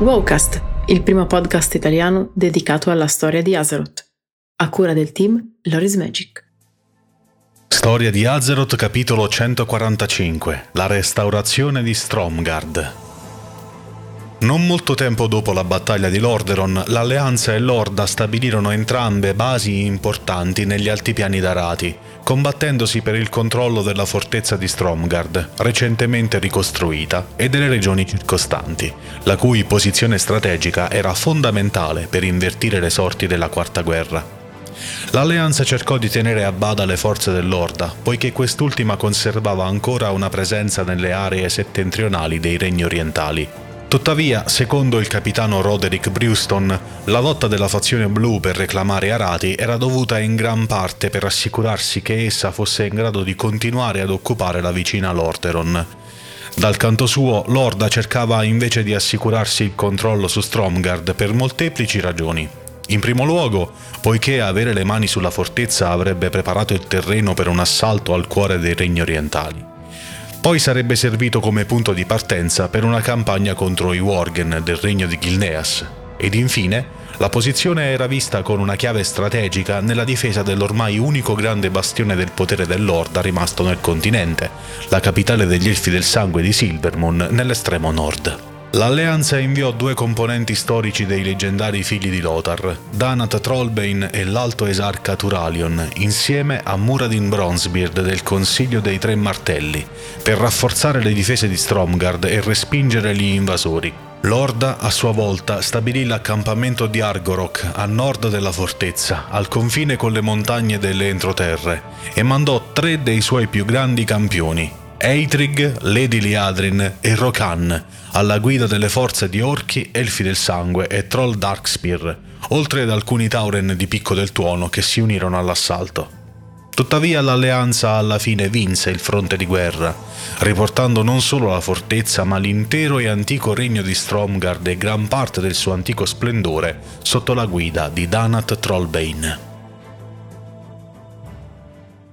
Wowcast, il primo podcast italiano dedicato alla storia di Azeroth, a cura del team Loris Magic. Storia di Azeroth capitolo 145 La restaurazione di Stromgard non molto tempo dopo la battaglia di Lordaeron, l'Alleanza e l'Orda stabilirono entrambe basi importanti negli altipiani d'Arati, combattendosi per il controllo della fortezza di Stromgard, recentemente ricostruita, e delle regioni circostanti, la cui posizione strategica era fondamentale per invertire le sorti della Quarta Guerra. L'alleanza cercò di tenere a bada le forze dell'Orda, poiché quest'ultima conservava ancora una presenza nelle aree settentrionali dei regni orientali, Tuttavia, secondo il capitano Roderick Brewston, la lotta della fazione blu per reclamare Arati era dovuta in gran parte per assicurarsi che essa fosse in grado di continuare ad occupare la vicina Lordaeron. Dal canto suo, l'Orda cercava invece di assicurarsi il controllo su Stromgard per molteplici ragioni. In primo luogo, poiché avere le mani sulla fortezza avrebbe preparato il terreno per un assalto al cuore dei regni orientali. Poi sarebbe servito come punto di partenza per una campagna contro i Worgen del regno di Gilneas. Ed infine, la posizione era vista con una chiave strategica nella difesa dell'ormai unico grande bastione del potere dell'Orda rimasto nel continente, la capitale degli Elfi del Sangue di Silvermoon nell'estremo nord. L'alleanza inviò due componenti storici dei leggendari figli di Lothar, Danat Trollbane e l'alto esarca Turalion, insieme a Muradin Bronzebeard del Consiglio dei Tre Martelli, per rafforzare le difese di Stromgard e respingere gli invasori. L'Orda, a sua volta, stabilì l'accampamento di Argorok a nord della fortezza, al confine con le montagne delle entroterre, e mandò tre dei suoi più grandi campioni, Eitrig, Lady Liadrin e Rokan, alla guida delle forze di orchi, elfi del sangue e troll Darkspear, oltre ad alcuni Tauren di picco del tuono che si unirono all'assalto. Tuttavia l'alleanza alla fine vinse il fronte di guerra, riportando non solo la fortezza ma l'intero e antico regno di Stromgard e gran parte del suo antico splendore sotto la guida di Danat Trollbane.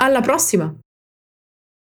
Alla prossima!